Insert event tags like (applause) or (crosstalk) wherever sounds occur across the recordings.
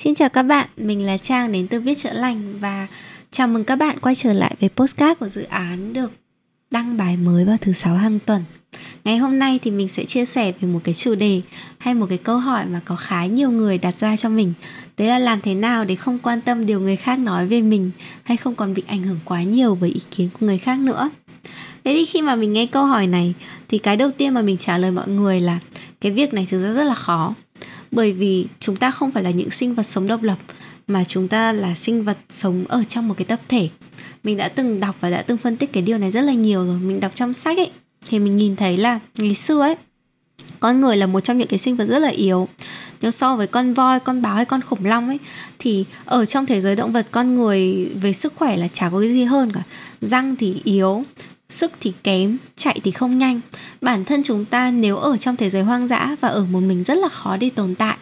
Xin chào các bạn, mình là Trang đến từ Viết Chữa Lành và chào mừng các bạn quay trở lại với postcard của dự án được đăng bài mới vào thứ sáu hàng tuần. Ngày hôm nay thì mình sẽ chia sẻ về một cái chủ đề hay một cái câu hỏi mà có khá nhiều người đặt ra cho mình. Đấy là làm thế nào để không quan tâm điều người khác nói về mình hay không còn bị ảnh hưởng quá nhiều với ý kiến của người khác nữa. Thế thì khi mà mình nghe câu hỏi này thì cái đầu tiên mà mình trả lời mọi người là cái việc này thực ra rất là khó bởi vì chúng ta không phải là những sinh vật sống độc lập, mà chúng ta là sinh vật sống ở trong một cái tập thể. Mình đã từng đọc và đã từng phân tích cái điều này rất là nhiều rồi. Mình đọc trong sách ấy, thì mình nhìn thấy là ngày xưa ấy, con người là một trong những cái sinh vật rất là yếu. Nếu so với con voi, con báo hay con khủng long ấy, thì ở trong thế giới động vật con người về sức khỏe là chả có cái gì hơn cả. Răng thì yếu sức thì kém, chạy thì không nhanh. Bản thân chúng ta nếu ở trong thế giới hoang dã và ở một mình rất là khó để tồn tại.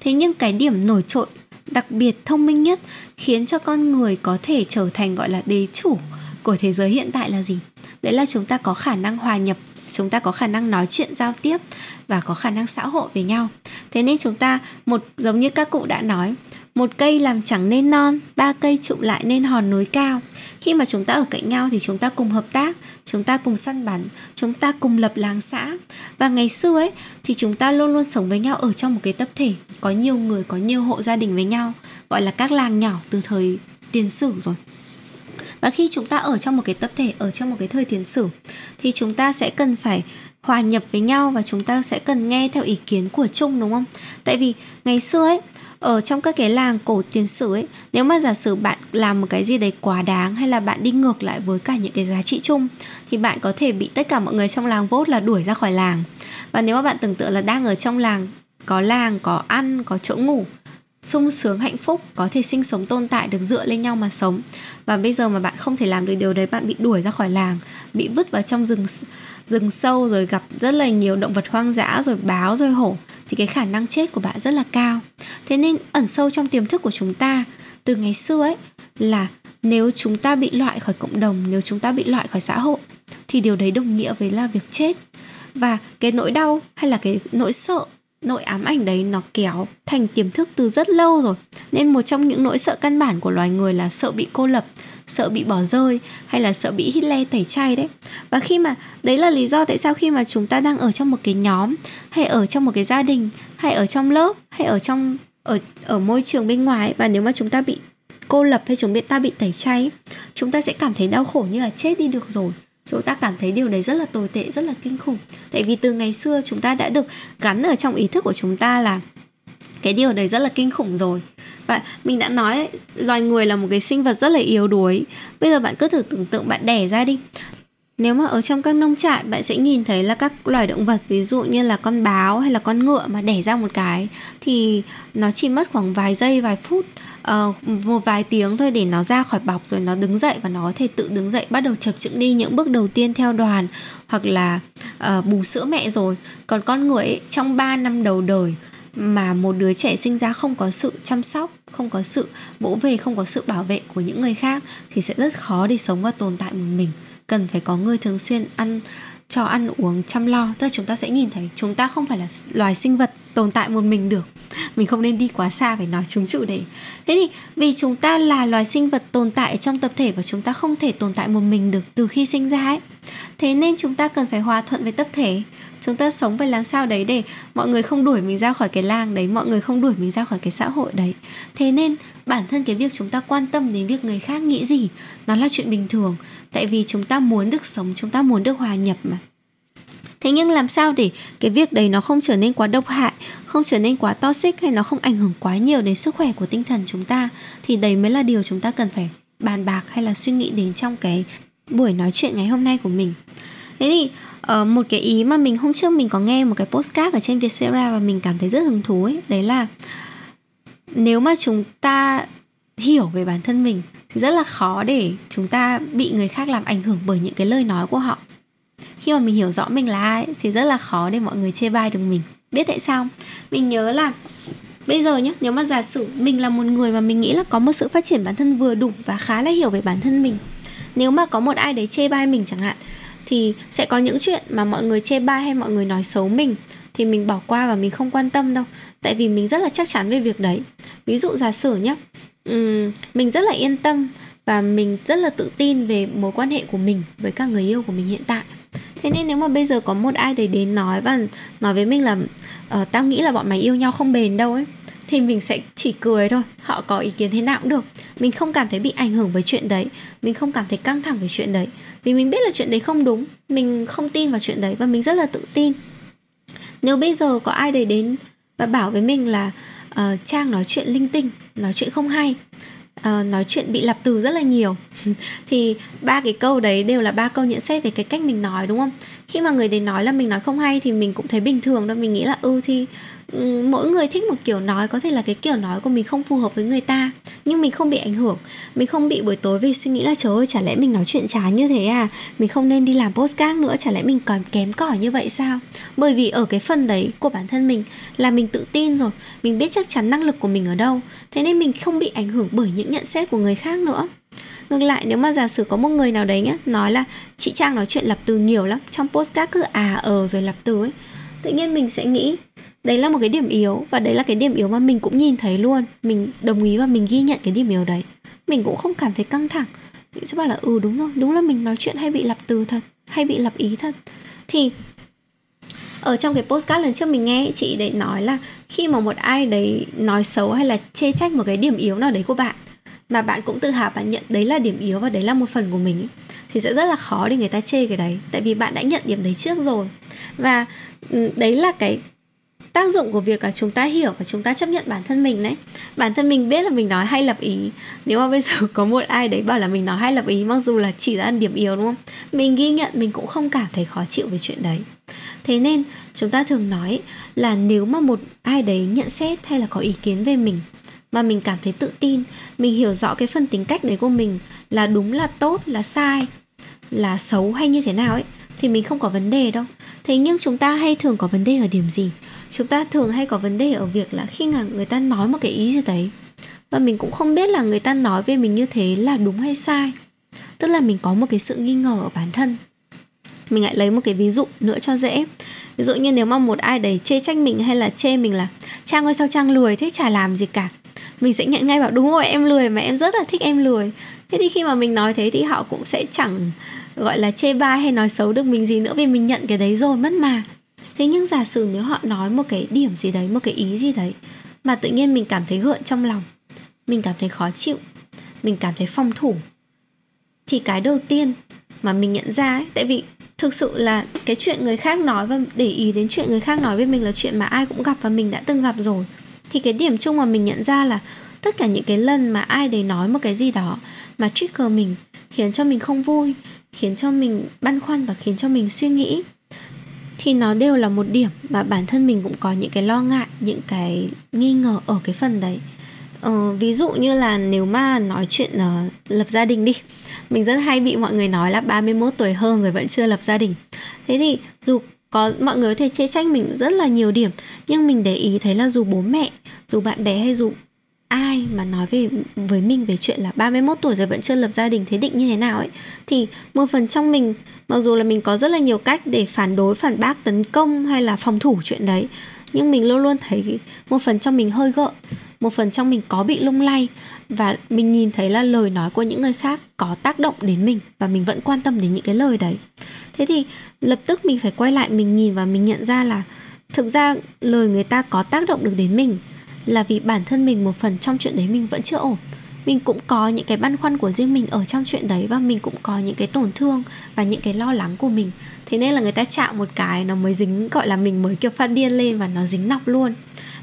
Thế nhưng cái điểm nổi trội, đặc biệt thông minh nhất, khiến cho con người có thể trở thành gọi là đế chủ của thế giới hiện tại là gì? Đấy là chúng ta có khả năng hòa nhập, chúng ta có khả năng nói chuyện giao tiếp và có khả năng xã hội với nhau. Thế nên chúng ta, một, giống như các cụ đã nói một cây làm chẳng nên non, ba cây trụ lại nên hòn núi cao. Khi mà chúng ta ở cạnh nhau thì chúng ta cùng hợp tác, chúng ta cùng săn bắn, chúng ta cùng lập làng xã. Và ngày xưa ấy, thì chúng ta luôn luôn sống với nhau ở trong một cái tập thể. Có nhiều người, có nhiều hộ gia đình với nhau, gọi là các làng nhỏ từ thời tiền sử rồi. Và khi chúng ta ở trong một cái tập thể, ở trong một cái thời tiền sử, thì chúng ta sẽ cần phải hòa nhập với nhau và chúng ta sẽ cần nghe theo ý kiến của chung, đúng không? Tại vì ngày xưa ấy ở trong các cái làng cổ tiền sử ấy, nếu mà giả sử bạn làm một cái gì đấy quá đáng hay là bạn đi ngược lại với cả những cái giá trị chung, thì bạn có thể bị tất cả mọi người trong làng vốt là đuổi ra khỏi làng. Và nếu mà bạn tưởng tượng là đang ở trong làng, có làng, có ăn, có chỗ ngủ, sung sướng, hạnh phúc, có thể sinh sống tồn tại, được dựa lên nhau mà sống, và bây giờ mà bạn không thể làm được điều đấy, bạn bị đuổi ra khỏi làng, bị vứt vào trong rừng rừng sâu, rồi gặp rất là nhiều động vật hoang dã, rồi báo, rồi hổ, thì cái khả năng chết của bạn rất là cao. Thế nên ẩn sâu trong tiềm thức của chúng ta từ ngày xưa ấy là nếu chúng ta bị loại khỏi cộng đồng, nếu chúng ta bị loại khỏi xã hội, thì điều đấy đồng nghĩa với là việc chết. Và cái nỗi đau hay là cái nỗi sợ, nỗi ám ảnh đấy nó kéo thành tiềm thức từ rất lâu rồi. Nên một trong những nỗi sợ căn bản của loài người là sợ bị cô lập sợ bị bỏ rơi hay là sợ bị Hitler tẩy chay đấy. Và khi mà, đấy là lý do tại sao khi mà chúng ta đang ở trong một cái nhóm, hay ở trong một cái gia đình, hay ở trong lớp, hay ở trong, ở ở môi trường bên ngoài và nếu mà chúng ta bị cô lập hay chúng ta bị tẩy chay chúng ta sẽ cảm thấy đau khổ như là chết đi được rồi. Chúng ta cảm thấy điều đấy rất là tồi tệ, rất là kinh khủng. Tại vì từ ngày xưa chúng ta đã được gắn ở trong ý thức của chúng ta là cái điều đấy rất là kinh khủng rồi và mình đã nói loài người là một cái sinh vật rất là yếu đuối. Bây giờ bạn cứ thử tưởng tượng bạn đẻ ra đi. Nếu mà ở trong các nông trại bạn sẽ nhìn thấy là các loài động vật ví dụ như là con báo hay là con ngựa mà đẻ ra một cái thì nó chỉ mất khoảng vài giây vài phút uh, một vài tiếng thôi để nó ra khỏi bọc rồi nó đứng dậy và nó có thể tự đứng dậy bắt đầu chập chững đi những bước đầu tiên theo đoàn hoặc là ờ, uh, bù sữa mẹ rồi. Còn con người ấy, trong 3 năm đầu đời mà một đứa trẻ sinh ra không có sự chăm sóc, không có sự bố về, không có sự bảo vệ của những người khác thì sẽ rất khó để sống và tồn tại một mình. Cần phải có người thường xuyên ăn, cho ăn, uống, chăm lo. Tức là chúng ta sẽ nhìn thấy chúng ta không phải là loài sinh vật tồn tại một mình được. Mình không nên đi quá xa phải nói chúng chủ đề thế thì vì chúng ta là loài sinh vật tồn tại trong tập thể và chúng ta không thể tồn tại một mình được từ khi sinh ra ấy, thế nên chúng ta cần phải hòa thuận với tập thể chúng ta sống phải làm sao đấy để mọi người không đuổi mình ra khỏi cái làng đấy, mọi người không đuổi mình ra khỏi cái xã hội đấy. Thế nên, bản thân cái việc chúng ta quan tâm đến việc người khác nghĩ gì, nó là chuyện bình thường. Tại vì chúng ta muốn được sống, chúng ta muốn được hòa nhập mà. Thế nhưng làm sao để cái việc đấy nó không trở nên quá độc hại, không trở nên quá toxic hay nó không ảnh hưởng quá nhiều đến sức khỏe của tinh thần chúng ta, thì đấy mới là điều chúng ta cần phải bàn bạc hay là suy nghĩ đến trong cái buổi nói chuyện ngày hôm nay của mình. Thế thì uh, một cái ý mà mình hôm trước mình có nghe một cái postcard ở trên Vietcetera và mình cảm thấy rất hứng thú ấy đấy là nếu mà chúng ta hiểu về bản thân mình thì rất là khó để chúng ta bị người khác làm ảnh hưởng bởi những cái lời nói của họ. Khi mà mình hiểu rõ mình là ai thì rất là khó để mọi người chê bai được mình. Biết tại sao mình nhớ là bây giờ nhé nếu mà giả sử mình là một người mà mình nghĩ là có một sự phát triển bản thân vừa đủ và khá là hiểu về bản thân mình nếu mà có một ai đấy chê bai mình chẳng hạn thì sẽ có những chuyện mà mọi người chê bai hay mọi người nói xấu mình thì mình bỏ qua và mình không quan tâm đâu. Tại vì mình rất là chắc chắn về việc đấy. Ví dụ giả sử nhé um, mình rất là yên tâm và mình rất là tự tin về mối quan hệ của mình với các người yêu của mình hiện tại. Thế nên nếu mà bây giờ có một ai đấy đến nói và nói với mình là uh, tao nghĩ là bọn mày yêu nhau không bền đâu ấy thì mình sẽ chỉ cười thôi. Họ có ý kiến thế nào cũng được. Mình không cảm thấy bị ảnh hưởng với chuyện đấy. Mình không cảm thấy căng thẳng về chuyện đấy. Vì mình biết là chuyện đấy không đúng mình không tin vào chuyện đấy và mình rất là tự tin. Nếu bây giờ có ai đấy đến và bảo với mình là uh, trang nói chuyện linh tinh nói chuyện không hay uh, nói chuyện bị lặp từ rất là nhiều (laughs) thì ba cái câu đấy đều là ba câu nhận xét về cái cách mình nói đúng không? Khi mà người đấy nói là mình nói không hay thì mình cũng thấy bình thường đâu mình nghĩ là ừ thì Ừ, mỗi người thích một kiểu nói, có thể là cái kiểu nói của mình không phù hợp với người ta, nhưng mình không bị ảnh hưởng. Mình không bị buổi tối về suy nghĩ là, trời ơi, chả lẽ mình nói chuyện chán như thế à? Mình không nên đi làm postcard nữa, chả lẽ mình còn kém cỏi như vậy sao? Bởi vì ở cái phần đấy của bản thân mình là mình tự tin rồi, mình biết chắc chắn năng lực của mình ở đâu, thế nên mình không bị ảnh hưởng bởi những nhận xét của người khác nữa. Ngược lại, nếu mà giả sử có một người nào đấy nhá, nói là, chị trang nói chuyện lập từ nhiều lắm, trong postcard cứ à ờ rồi lập từ ấy. Tự nhiên mình sẽ nghĩ đấy là một cái điểm yếu và đấy là cái điểm yếu mà mình cũng nhìn thấy luôn. Mình đồng ý và mình ghi nhận cái điểm yếu đấy. Mình cũng không cảm thấy căng thẳng. Mình sẽ bảo là ừ đúng rồi đúng là mình nói chuyện hay bị lặp từ thật hay bị lặp ý thật. Thì ở trong cái postcard lần trước mình nghe chị để nói là khi mà một ai đấy nói xấu hay là chê trách một cái điểm yếu nào đấy của bạn mà bạn cũng tự hào bạn nhận đấy là điểm yếu và đấy là một phần của mình ấy, thì sẽ rất là khó để người ta chê cái đấy. Tại vì bạn đã nhận điểm đấy trước rồi. Và ừ, đấy là cái tác dụng của việc là chúng ta hiểu và chúng ta chấp nhận bản thân mình đấy. Bản thân mình biết là mình nói hay lập ý. Nếu mà bây giờ (laughs) có một ai đấy bảo là mình nói hay lập ý, mặc dù là chỉ là điểm yếu, đúng không? Mình ghi nhận, mình cũng không cảm thấy khó chịu về chuyện đấy. Thế nên, chúng ta thường nói là nếu mà một ai đấy nhận xét hay là có ý kiến về mình mà mình cảm thấy tự tin, mình hiểu rõ cái phần tính cách đấy của mình là đúng, là tốt, là sai, là xấu hay như thế nào ấy, thì mình không có vấn đề đâu. Thế nhưng chúng ta hay thường có vấn đề ở điểm gì? Chúng ta thường hay có vấn đề ở việc là khi mà người ta nói một cái ý gì đấy và mình cũng không biết là người ta nói về mình như thế là đúng hay sai. Tức là mình có một cái sự nghi ngờ ở bản thân. Mình lại lấy một cái ví dụ nữa cho dễ. Ví dụ như nếu mà một ai đấy chê trách mình hay là chê mình là, trang ơi, sao trang lười thế, chả làm gì cả. Mình sẽ nhận ngay bảo, đúng rồi, em lười mà em rất là thích em lười. Thế thì khi mà mình nói thế thì họ cũng sẽ chẳng, gọi là, chê bai hay nói xấu được mình gì nữa vì mình nhận cái đấy rồi, mất mà thế nhưng giả sử nếu họ nói một cái điểm gì đấy, một cái ý gì đấy mà tự nhiên mình cảm thấy gợn trong lòng, mình cảm thấy khó chịu, mình cảm thấy phòng thủ, thì cái đầu tiên mà mình nhận ra ấy, tại vì thực sự là cái chuyện người khác nói và để ý đến chuyện người khác nói với mình là chuyện mà ai cũng gặp và mình đã từng gặp rồi, thì cái điểm chung mà mình nhận ra là tất cả những cái lần mà ai đấy nói một cái gì đó mà trigger mình, khiến cho mình không vui, khiến cho mình băn khoăn và khiến cho mình suy nghĩ thì nó đều là một điểm mà bản thân mình cũng có những cái lo ngại những cái nghi ngờ ở cái phần đấy. Ờ, ví dụ như là nếu mà nói chuyện uh, lập gia đình đi. Mình rất hay bị mọi người nói là 31 tuổi hơn rồi vẫn chưa lập gia đình. Thế thì dù có mọi người có thể chê trách mình rất là nhiều điểm nhưng mình để ý thấy là dù bố mẹ dù bạn bè hay dù ai mà nói về, với mình về chuyện là 31 tuổi rồi vẫn chưa lập gia đình thế định như thế nào ấy, thì một phần trong mình, mặc dù là mình có rất là nhiều cách để phản đối, phản bác, tấn công hay là phòng thủ chuyện đấy, nhưng mình luôn luôn thấy một phần trong mình hơi gợn, một phần trong mình có bị lung lay và mình nhìn thấy là lời nói của những người khác có tác động đến mình và mình vẫn quan tâm đến những cái lời đấy. Thế thì lập tức mình phải quay lại mình nhìn và mình nhận ra là thực ra lời người ta có tác động được đến mình là vì bản thân mình một phần trong chuyện đấy mình vẫn chưa ổn. Mình cũng có những cái băn khoăn của riêng mình ở trong chuyện đấy và mình cũng có những cái tổn thương và những cái lo lắng của mình. Thế nên là người ta chạm một cái nó mới dính, gọi là mình mới, kiểu, phát điên lên và nó dính nọc luôn.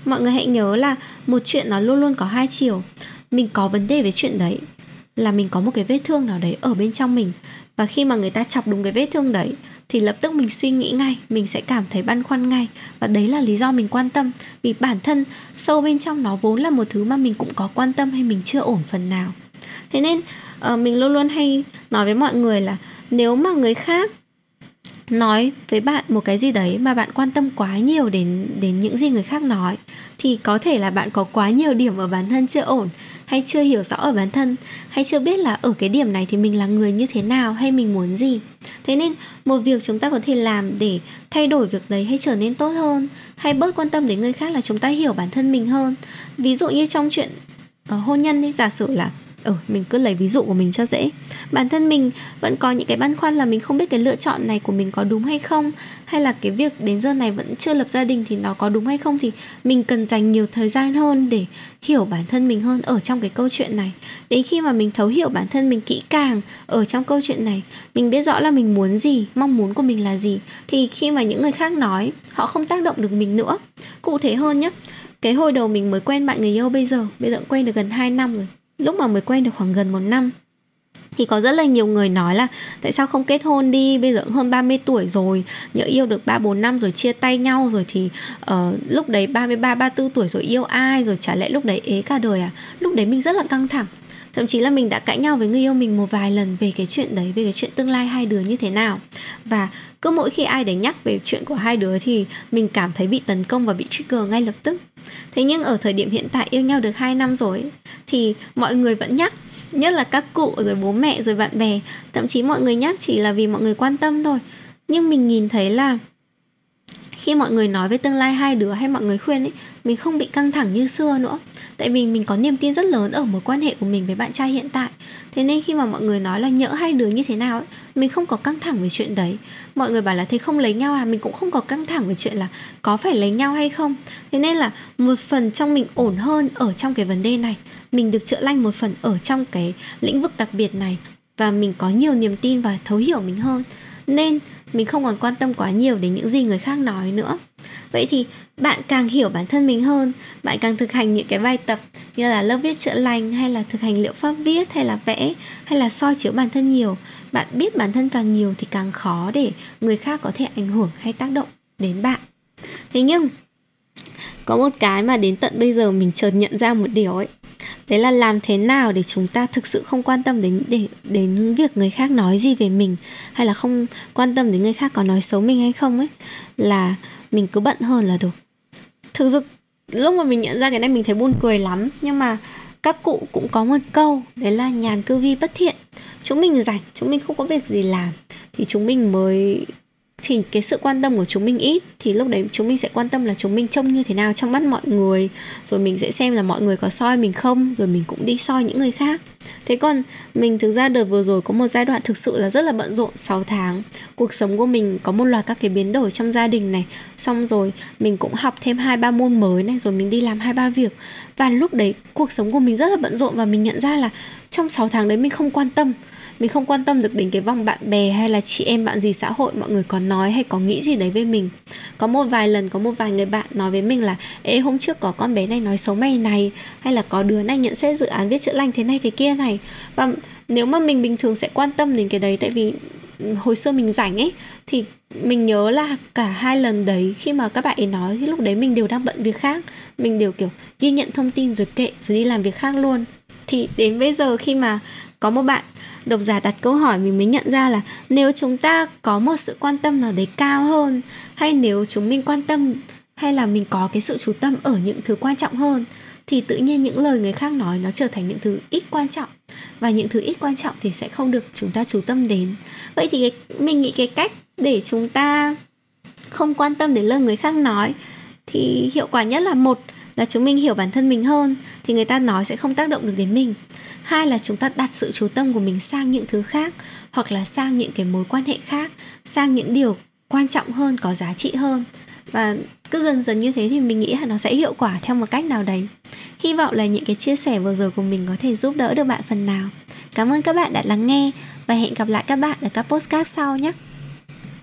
Mọi người hãy nhớ là một chuyện nó luôn luôn có hai chiều. Mình có vấn đề với chuyện đấy là mình có một cái vết thương nào đấy ở bên trong mình. Và khi mà người ta chọc đúng cái vết thương đấy thì lập tức mình suy nghĩ ngay mình sẽ cảm thấy băn khoăn ngay. Và đấy là lý do mình quan tâm. Vì bản thân sâu bên trong nó vốn là một thứ mà mình cũng có quan tâm hay mình chưa ổn phần nào. Thế nên uh, mình luôn luôn hay nói với mọi người là nếu mà người khác nói với bạn một cái gì đấy mà bạn quan tâm quá nhiều đến đến những gì người khác nói thì có thể là bạn có quá nhiều điểm ở bản thân chưa ổn hay chưa hiểu rõ ở bản thân hay chưa biết là ở cái điểm này thì mình là người như thế nào hay mình muốn gì thế nên một việc chúng ta có thể làm để thay đổi việc đấy hay trở nên tốt hơn hay bớt quan tâm đến người khác là chúng ta hiểu bản thân mình hơn. Ví dụ như trong chuyện uh, hôn nhân đi giả sử là ừ mình cứ lấy ví dụ của mình cho dễ. Bản thân mình vẫn có những cái băn khoăn là mình không biết cái lựa chọn này của mình có đúng hay không, hay là cái việc đến giờ này vẫn chưa lập gia đình thì nó có đúng hay không thì mình cần dành nhiều thời gian hơn để hiểu bản thân mình hơn ở trong cái câu chuyện này. Đến khi mà mình thấu hiểu bản thân mình kỹ càng ở trong câu chuyện này, mình biết rõ là mình muốn gì, mong muốn của mình là gì, thì khi mà những người khác nói, họ không tác động được mình nữa. Cụ thể hơn nhé cái hồi đầu mình mới quen bạn người yêu bây giờ bây giờ cũng quen được gần 2 năm rồi lúc mà mới quen được khoảng gần một năm thì có rất là nhiều người nói là tại sao không kết hôn đi? Bây giờ hơn 30 tuổi rồi nhỡ yêu được 3 4 năm rồi chia tay nhau rồi thì uh, lúc đấy 33 34 tuổi rồi yêu ai rồi chả lẽ lúc đấy ế cả đời à? Lúc đấy mình rất là căng thẳng. Thậm chí là mình đã cãi nhau với người yêu mình một vài lần về cái chuyện đấy về cái chuyện tương lai hai đứa như thế nào. Và cứ mỗi khi ai đấy nhắc về chuyện của hai đứa thì mình cảm thấy bị tấn công và bị trigger ngay lập tức. Thế nhưng ở thời điểm hiện tại yêu nhau được 2 năm rồi thì mọi người vẫn nhắc, nhất là các cụ rồi bố mẹ rồi bạn bè. Thậm chí mọi người nhắc chỉ là vì mọi người quan tâm thôi. Nhưng mình nhìn thấy là khi mọi người nói về tương lai hai đứa hay mọi người khuyên ấy, mình không bị căng thẳng như xưa nữa. Tại vì mình có niềm tin rất lớn ở mối quan hệ của mình với bạn trai hiện tại. Thế nên khi mà mọi người nói là nhỡ hai đứa như thế nào ấy mình không có căng thẳng về chuyện đấy. Mọi người bảo là thế không lấy nhau à? Mình cũng không có căng thẳng về chuyện là có phải lấy nhau hay không. Thế nên là một phần trong mình ổn hơn ở trong cái vấn đề này. Mình được chữa lành một phần ở trong cái lĩnh vực đặc biệt này. Và mình có nhiều niềm tin và thấu hiểu mình hơn. Nên mình không còn quan tâm quá nhiều đến những gì người khác nói nữa. Vậy thì bạn càng hiểu bản thân mình hơn, bạn càng thực hành những cái bài tập như là lớp viết chữa lành, hay là thực hành liệu pháp viết, hay là vẽ, hay là soi chiếu bản thân nhiều bạn biết bản thân càng nhiều thì càng khó để người khác có thể ảnh hưởng hay tác động đến bạn. Thế nhưng, có một cái mà đến tận bây giờ mình chợt nhận ra một điều ấy. Đấy là làm thế nào để chúng ta thực sự không quan tâm đến, để, đến việc người khác nói gì về mình, hay là không quan tâm đến người khác có nói xấu mình hay không ấy, là mình cứ bận hơn là được. Thực sự, lúc mà mình nhận ra cái này mình thấy buồn cười lắm. Nhưng mà các cụ cũng có một câu, đấy là nhàn cư vi bất thiện chúng mình rảnh, chúng mình không có việc gì làm, thì chúng mình mới, thì cái sự quan tâm của chúng mình ít, thì lúc đấy chúng mình sẽ quan tâm là chúng mình trông như thế nào trong mắt mọi người, rồi mình sẽ xem là mọi người có soi mình không, rồi mình cũng đi soi những người khác. Thế còn mình thực ra đợt vừa rồi có một giai đoạn thực sự là rất là bận rộn 6 tháng. Cuộc sống của mình có một loạt các cái biến đổi trong gia đình này. Xong rồi mình cũng học thêm hai, ba môn mới này, rồi mình đi làm hai, ba việc. Và lúc đấy cuộc sống của mình rất là bận rộn và mình nhận ra là trong 6 tháng đấy mình không quan tâm mình không quan tâm được đến cái vòng bạn bè hay là chị em, bạn gì, xã hội, mọi người có nói hay có nghĩ gì đấy với mình. Có một vài lần, có một vài người bạn nói với mình là, ê, hôm trước có con bé này nói xấu mày này, hay là có đứa này nhận xét dự án viết chữa lành thế này thế kia này. Và nếu mà mình bình thường sẽ quan tâm đến cái đấy, tại vì ừ, hồi xưa mình rảnh ấy, thì mình nhớ là cả hai lần đấy khi mà các bạn ấy nói, thì lúc đấy mình đều đang bận việc khác. Mình đều, kiểu, ghi nhận thông tin rồi kệ, rồi đi làm việc khác luôn. Thì đến bây giờ khi mà có một bạn độc giả đặt câu hỏi mình mới nhận ra là nếu chúng ta có một sự quan tâm nào đấy cao hơn hay nếu chúng mình quan tâm hay là mình có cái sự chú tâm ở những thứ quan trọng hơn thì tự nhiên những lời người khác nói nó trở thành những thứ ít quan trọng. Và những thứ ít quan trọng thì sẽ không được chúng ta chú tâm đến. Vậy thì cái, mình nghĩ cái cách để chúng ta không quan tâm đến lời người khác nói thì hiệu quả nhất là một là chúng mình hiểu bản thân mình hơn thì người ta nói sẽ không tác động được đến mình hai là chúng ta đặt sự chú tâm của mình sang những thứ khác, hoặc là sang những cái mối quan hệ khác, sang những điều quan trọng hơn, có giá trị hơn. Và cứ dần dần như thế thì mình nghĩ là nó sẽ hiệu quả theo một cách nào đấy. Hy vọng là những cái chia sẻ vừa rồi của mình có thể giúp đỡ được bạn phần nào. Cảm ơn các bạn đã lắng nghe và hẹn gặp lại các bạn ở các postcard sau nhé!